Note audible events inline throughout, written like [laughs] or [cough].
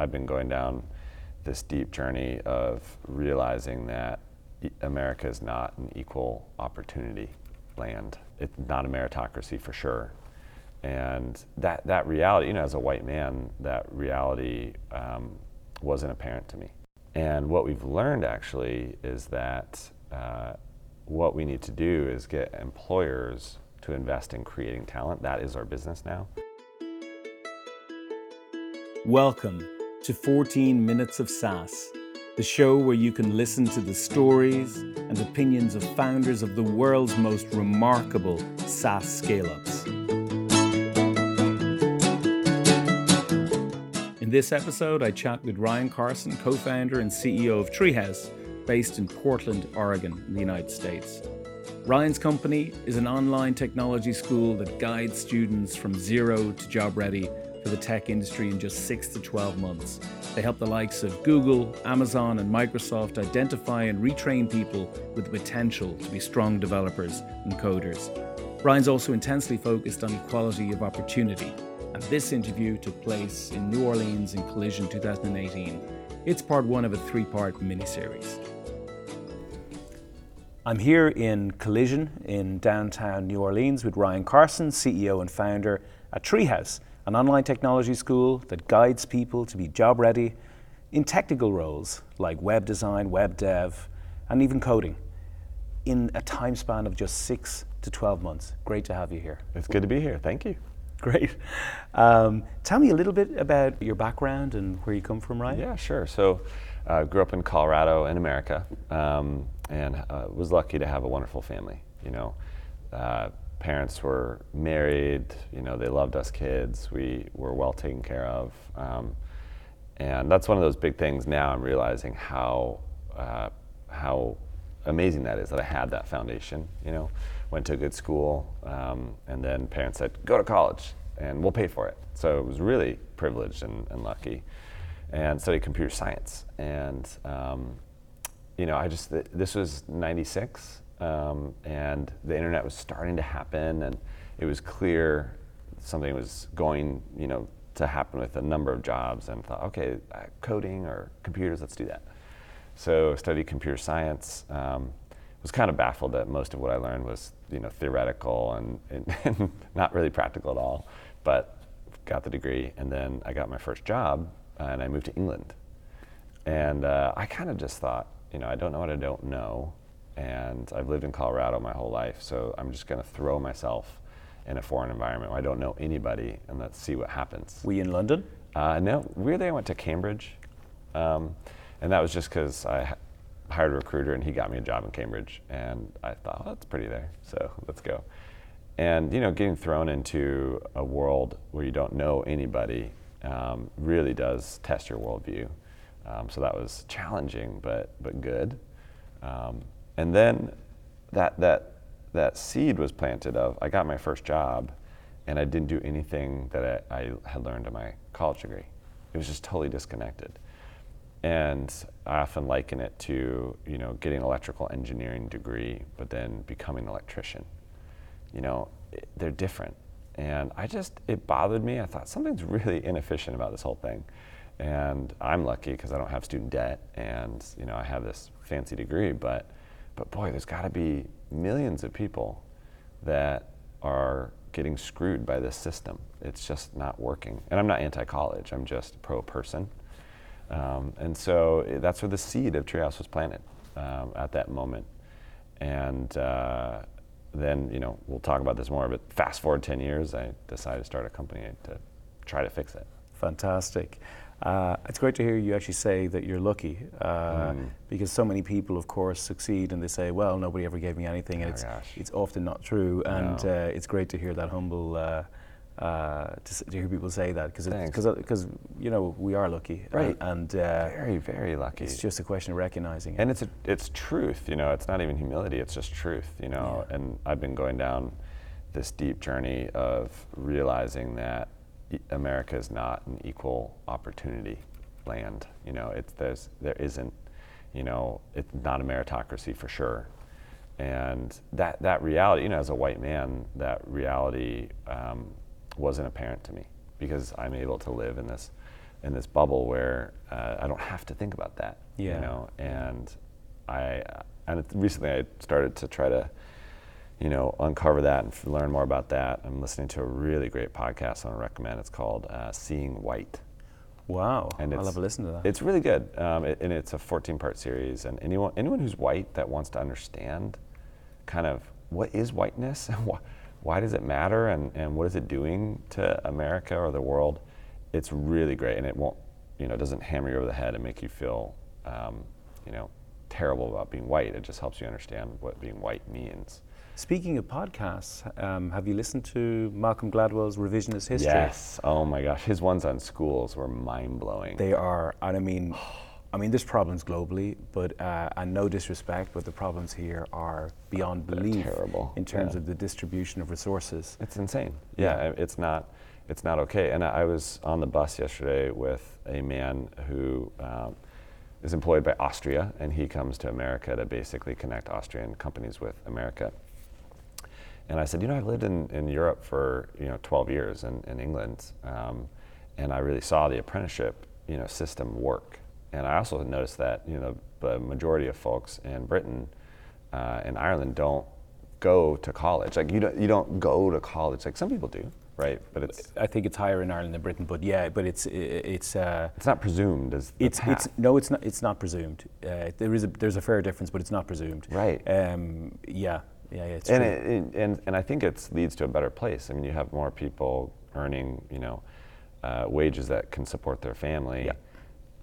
I've been going down this deep journey of realizing that America is not an equal opportunity land. It's not a meritocracy for sure. And that, that reality, you know, as a white man, that reality um, wasn't apparent to me. And what we've learned actually is that uh, what we need to do is get employers to invest in creating talent. That is our business now. Welcome to 14 Minutes of SaaS, the show where you can listen to the stories and opinions of founders of the world's most remarkable SaaS scale ups. In this episode, I chat with Ryan Carson, co founder and CEO of Treehouse, based in Portland, Oregon, in the United States. Ryan's company is an online technology school that guides students from zero to job ready for the tech industry in just 6 to 12 months. They help the likes of Google, Amazon, and Microsoft identify and retrain people with the potential to be strong developers and coders. Ryan's also intensely focused on equality of opportunity, and this interview took place in New Orleans in Collision 2018. It's part one of a three part miniseries. I'm here in Collision in downtown New Orleans with Ryan Carson, CEO and founder at Treehouse an online technology school that guides people to be job ready in technical roles like web design, web dev, and even coding in a time span of just six to 12 months. Great to have you here. It's good to be here. Thank you. Great. Um, tell me a little bit about your background and where you come from, Ryan. Yeah, sure. So, uh, grew up in Colorado in America, um, and uh, was lucky to have a wonderful family. You know, uh, parents were married, you know, they loved us kids, we were well taken care of. Um, and that's one of those big things now I'm realizing how, uh, how amazing that is that I had that foundation, you know, went to a good school, um, and then parents said, go to college and we'll pay for it. So it was really privileged and, and lucky. And studied computer science. And, um, you know, I just, this was 96 um, and the internet was starting to happen, and it was clear something was going, you know, to happen with a number of jobs. And thought, okay, uh, coding or computers, let's do that. So studied computer science. Um, was kind of baffled that most of what I learned was, you know, theoretical and, and, [laughs] and not really practical at all. But got the degree, and then I got my first job, uh, and I moved to England. And uh, I kind of just thought, you know, I don't know what I don't know and I've lived in Colorado my whole life, so I'm just going to throw myself in a foreign environment where I don't know anybody, and let's see what happens. Were you in London? Uh, no, weirdly I went to Cambridge, um, and that was just because I hired a recruiter and he got me a job in Cambridge, and I thought, oh, that's pretty there, so let's go. And you know, getting thrown into a world where you don't know anybody um, really does test your worldview. Um, so that was challenging, but but good. And then that, that, that seed was planted of, I got my first job and I didn't do anything that I, I had learned in my college degree. It was just totally disconnected. And I often liken it to, you know, getting an electrical engineering degree, but then becoming an electrician. You know, it, they're different. And I just, it bothered me. I thought something's really inefficient about this whole thing. And I'm lucky because I don't have student debt and, you know, I have this fancy degree, but but boy, there's got to be millions of people that are getting screwed by this system. It's just not working. And I'm not anti college, I'm just pro person. Um, and so eh, that's where the seed of Treehouse was planted um, at that moment. And uh, then, you know, we'll talk about this more, but fast forward 10 years, I decided to start a company to try to fix it. Fantastic. Uh, it's great to hear you actually say that you're lucky uh, mm. because so many people, of course, succeed and they say, well, nobody ever gave me anything. And oh it's, it's often not true. And no. uh, it's great to hear that humble, uh, uh, to, to, hear people say that because, because you know, we are lucky. Right. and uh, very, very lucky. It's just a question of recognizing it. And it's, a, it's truth, you know, it's not even humility, it's just truth, you know. Yeah. And I've been going down this deep journey of realizing that America is not an equal opportunity land. You know, it's there's there isn't, you know, it's not a meritocracy for sure. And that that reality, you know, as a white man, that reality um, wasn't apparent to me because I'm able to live in this in this bubble where uh, I don't have to think about that. Yeah. You know, and I and recently I started to try to you know, uncover that and f- learn more about that. I'm listening to a really great podcast I want to recommend. It's called uh, Seeing White. Wow. And I'll it's- have a listen to that. It's really good, um, it, and it's a 14-part series. And anyone anyone who's white that wants to understand, kind of what is whiteness and [laughs] why, why does it matter and, and what is it doing to America or the world, it's really great. And it won't, you know, doesn't hammer you over the head and make you feel, um, you know, terrible about being white. It just helps you understand what being white means. Speaking of podcasts, um, have you listened to Malcolm Gladwell's Revisionist History? Yes. Oh my gosh, his ones on schools were mind blowing. They are, and I mean, I mean, there's problems globally, but uh, and no disrespect, but the problems here are beyond belief terrible, in terms yeah. of the distribution of resources. It's insane. Yeah, Yeah. It's not. It's not okay. And I I was on the bus yesterday with a man who um, is employed by Austria, and he comes to America to basically connect Austrian companies with America. And I said, you know, I've lived in, in Europe for you know 12 years in, in England, um, and I really saw the apprenticeship you know system work. And I also noticed that you know the majority of folks in Britain uh, and Ireland don't go to college. Like you don't you don't go to college. Like some people do, right? But it's I think it's higher in Ireland than Britain, but yeah, but it's it's. Uh, it's not presumed as It's, it's no, it's not. It's not presumed. Uh, there is a there's a fair difference, but it's not presumed. Right. Um, yeah. Yeah. yeah it's and it, it, and and I think it leads to a better place. I mean, you have more people earning, you know, uh, wages that can support their family. Yeah.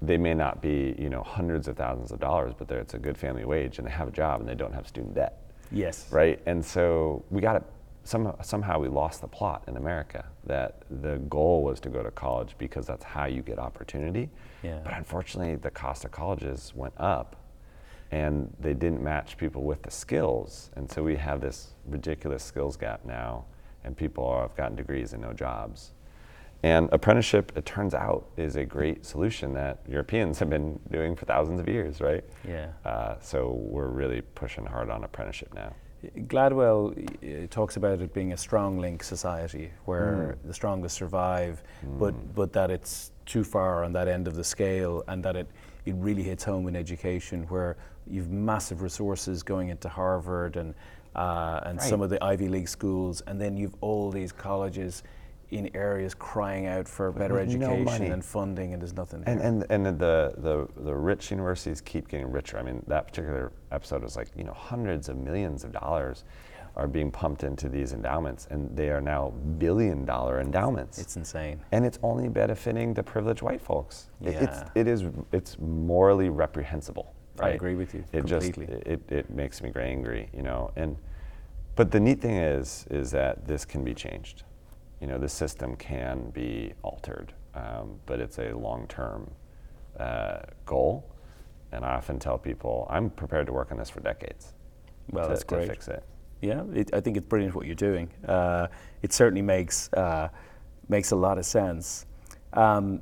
They may not be, you know, hundreds of thousands of dollars, but it's a good family wage, and they have a job, and they don't have student debt, yes. right? And so we got it. some, somehow we lost the plot in America that the goal was to go to college because that's how you get opportunity. Yeah. But unfortunately, the cost of colleges went up and they didn't match people with the skills. And so we have this ridiculous skills gap now, and people are, have gotten degrees and no jobs. And apprenticeship, it turns out, is a great solution that Europeans have been doing for thousands of years, right? Yeah. Uh, so we're really pushing hard on apprenticeship now. Gladwell uh, talks about it being a strong link society where Mm. the strongest survive, but but that it's too far on that end of the scale, and that it it really hits home in education where you've massive resources going into Harvard and uh, and some of the Ivy League schools, and then you've all these colleges in areas crying out for better with education money. and funding, and there's nothing. And, there. and, and the, the, the rich universities keep getting richer. I mean, that particular episode was like, you know, hundreds of millions of dollars are being pumped into these endowments, and they are now billion dollar endowments. it's insane. and it's only benefiting the privileged white folks. It- Yeah. It's, it is, it's morally reprehensible. I agree with you It completely. just, it, it makes me angry, you know. And, but the neat thing is, is that this can be changed. You know, the system can be altered, um, but it's a long-term uh, goal. And I often tell people, I'm prepared to work on this for decades. Well, to, that's to fix it. Yeah, it, I think it's brilliant what you're doing. Uh, it certainly makes uh, makes a lot of sense. Um,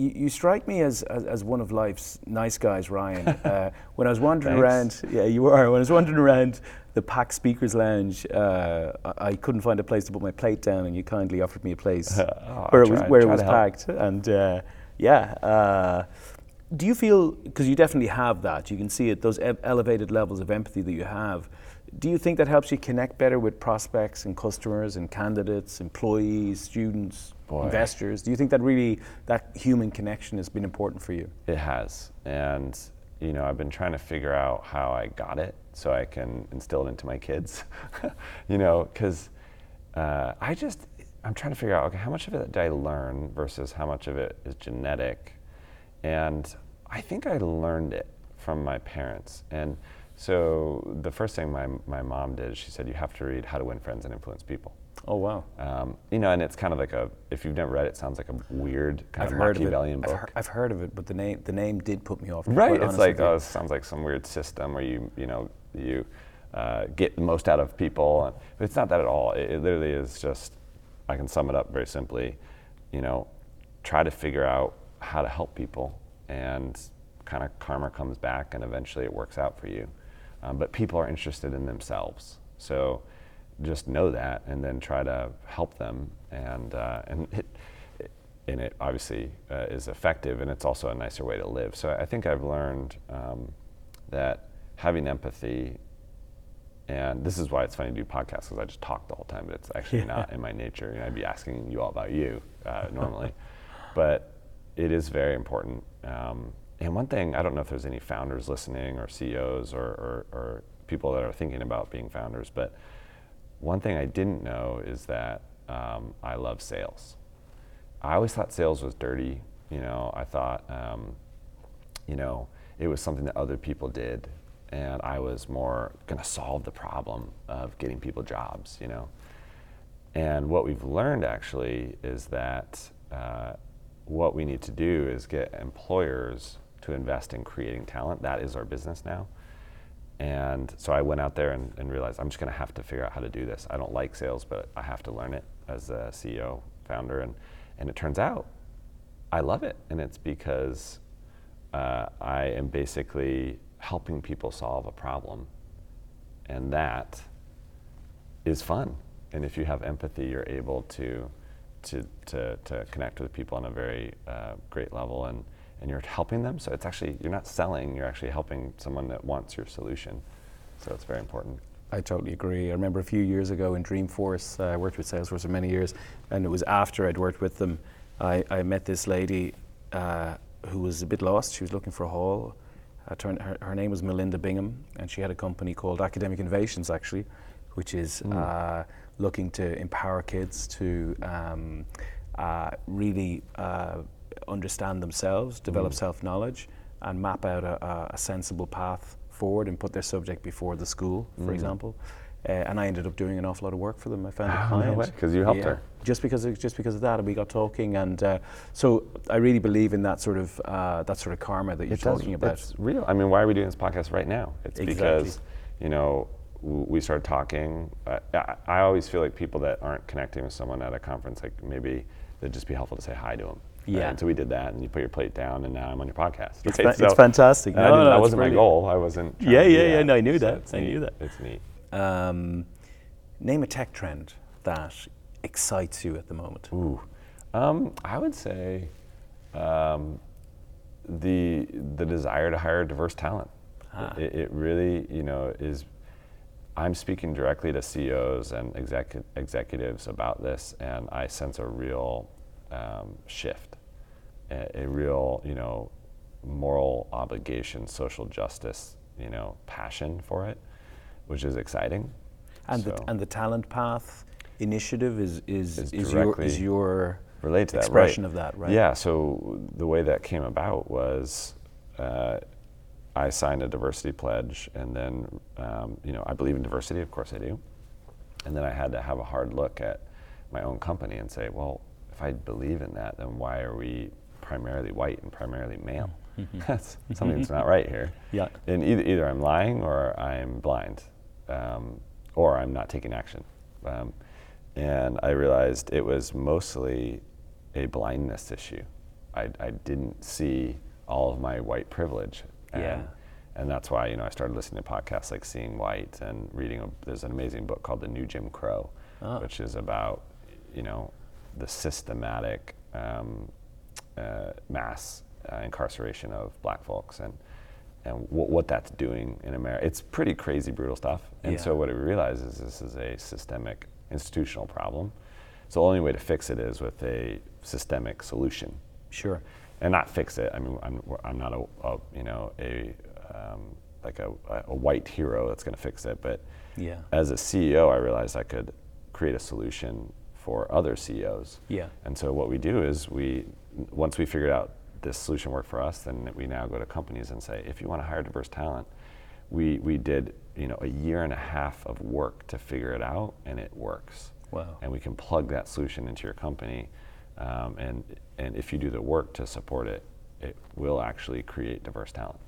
you, you strike me as, as, as one of life's nice guys, Ryan. [laughs] Uh, when I was wandering around, yeah, you are. When I was wandering around the Pack Speakers Lounge, uh, I, I couldn't find a place to put my plate down, and you kindly offered me a place [laughs] Oh, where it was where it was packed. And uh, yeah, uh, do you feel because you definitely have that? You can see it those e- elevated levels of empathy that you have. Do you think that helps you connect better with prospects and customers and candidates, employees, students, Boy. investors? Do you think that really that human connection has been important for you? It has. And, you know, I've been trying to figure out how I got it so I can instill it into my kids, [laughs] you know, because uh, I just, I'm trying to figure out, okay, how much of it did I learn versus how much of it is genetic? And I think I learned it from my parents. And so the first thing my, my mom did, she said, you have to read How to Win Friends and Influence People. Oh wow! Um, you know, and it's kind of like a, if you've never read it, it sounds like a weird kind I've of heard of it. Machiavellian I've, book. heard, I've heard of it, but the name the name did put me off. Right. It's like, oh, it sounds like some weird system where you, you know, you uh, get the most out of people. But it's not that at all. It, it literally is just, I can sum it up very simply, you know, try to figure out how to help people and kind of karma comes back and eventually it works out for you. Um, but people are interested in themselves. So just know that and then try to help them. And, uh, and it, and it obviously uh, is effective, and it's also a nicer way to live. So I think I've learned um, that having empathy, and this is why it's funny to do podcasts because I just talk the whole time, but it's actually yeah. not in my nature. You know, I'd be asking you all about you uh, normally, [laughs] but it is very important. Um, and one thing, I don't know if there's any founders listening or CEOs or, or, or people that are thinking about being founders, but one thing I didn't know is that um, I love sales. I always thought sales was dirty. You know, I thought, um, you know, it was something that other people did, and I was more going to solve the problem of getting people jobs. You know, and what we've learned actually is that uh, what we need to do is get employers to invest in creating talent. That is our business now. And so I went out there and, and realized I'm just going to have to figure out how to do this. I don't like sales, but I have to learn it as a CEO, founder. And, and it turns out I love it. And it's because uh, I am basically helping people solve a problem. And that is fun. And if you have empathy, you're able to, to, to, to connect with people on a very uh, great level. And, and you're helping them. So it's actually, you're not selling, you're actually helping someone that wants your solution. So it's very important. I totally agree. I remember a few years ago in Dreamforce, uh, I worked with Salesforce for many years, and it was after I'd worked with them, I, I met this lady uh, who was a bit lost. She was looking for a hall. Turned, her, her, name was Melinda Bingham, and she had a company called Academic Innovations, actually, which is mm. uh, looking to empower kids to um, uh, really uh, understand themselves, develop mm. self knowledge, and map out a, a, sensible path forward and put their subject before the school, for mm. example. Uh, and I ended up doing an awful lot of work for them. I found a client because you helped yeah, her. Just because of, just because of that, and we got talking, and uh, so I really believe in that sort of uh, that sort of karma that you're it talking does, about. It's real. I mean, why are we doing this podcast right now? It's exactly. because you know we started talking. I, I always feel like people that aren't connecting with someone at a conference, like maybe it'd just be helpful to say hi to them. Yeah. Right? And so we did that, and you put your plate down, and now I'm on your podcast. It's, fa- so it's fantastic. No, no, that wasn't my goal. I wasn't. Yeah, yeah, yeah. No, I knew that. I knew that. It's neat. Um, name a tech trend that excites you at the moment. Ooh, um, I would say um, the the desire to hire diverse talent. Ah. It, it, really, you know, is. I'm speaking directly to CEOs and exec- executives about this, and I sense a real um, shift, a, a, real, you know, moral obligation, social justice, you know, passion for it, which is exciting. And so the and the talent path initiative is is is, is your is your relate to that, expression right. of that, right? Yeah. So the way that came about was. Uh, I signed a diversity pledge, and then, um, you know, I believe in diversity, of course I do. And then I had to have a hard look at my own company and say, well, if I believe in that, then why are we primarily white and primarily male? Mm-hmm. [laughs] That's something that's not right here. Yeah. And either, either I'm lying or I'm blind, um, or I'm not taking action. Um, and I realized it was mostly a blindness issue. I, I didn't see all of my white privilege. And, yeah. And that's why you know I started listening to podcasts like Seeing White and reading. A, there's an amazing book called The New Jim Crow, oh. which is about you know the systematic um, mass uh, incarceration of black folks and and w- what that's doing in America. It's pretty crazy, brutal stuff. And yeah. so what we realize is this is a systemic institutional problem. So the only way to fix it is with a systemic solution. Sure. And not fix it. I mean, I'm, I'm not a, a you know a um, like a, a white hero that's going to fix it, but yeah. as a CEO, I realized I could create a solution for other CEOs. Yeah. And so what we do is we, once we figured out this solution worked for us, then we now go to companies and say, if you want to hire diverse talent, we, we did you know a year and a half of work to figure it out, and it works. Wow. And we can plug that solution into your company, um, and and if you do the work to support it, it will actually create diverse talent.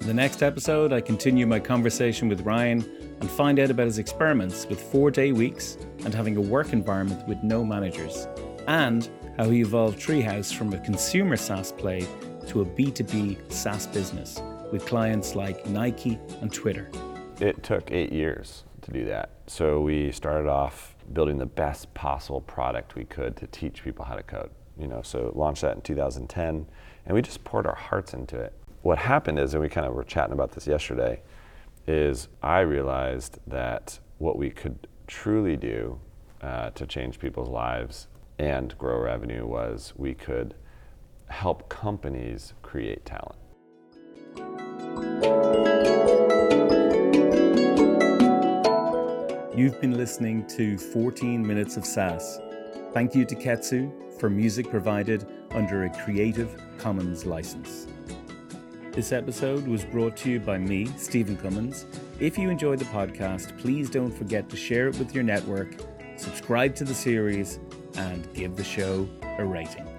In the next episode, I continue my conversation with Ryan and find out about his experiments with four day weeks and having a work environment with no managers, and how he evolved Treehouse from a consumer SaaS play to a B2B SaaS business with clients like Nike and Twitter. It took eight years to do that. So we started off building the best possible product we could to teach people how to code. you know, so launched that in 2010, and we just poured our hearts into it. What happened is, and we kind of were chatting about this yesterday, is I realized that what we could truly do uh, to change people's lives and grow revenue was we could help companies create talent. You've been listening to 14 Minutes of SaaS. Thank you to Ketsa for music provided under a Creative Commons license. This episode was brought to you by me, Stephen Cummins. If you enjoyed the podcast, please don't forget to share it with your network, subscribe to the series, and give the show a rating.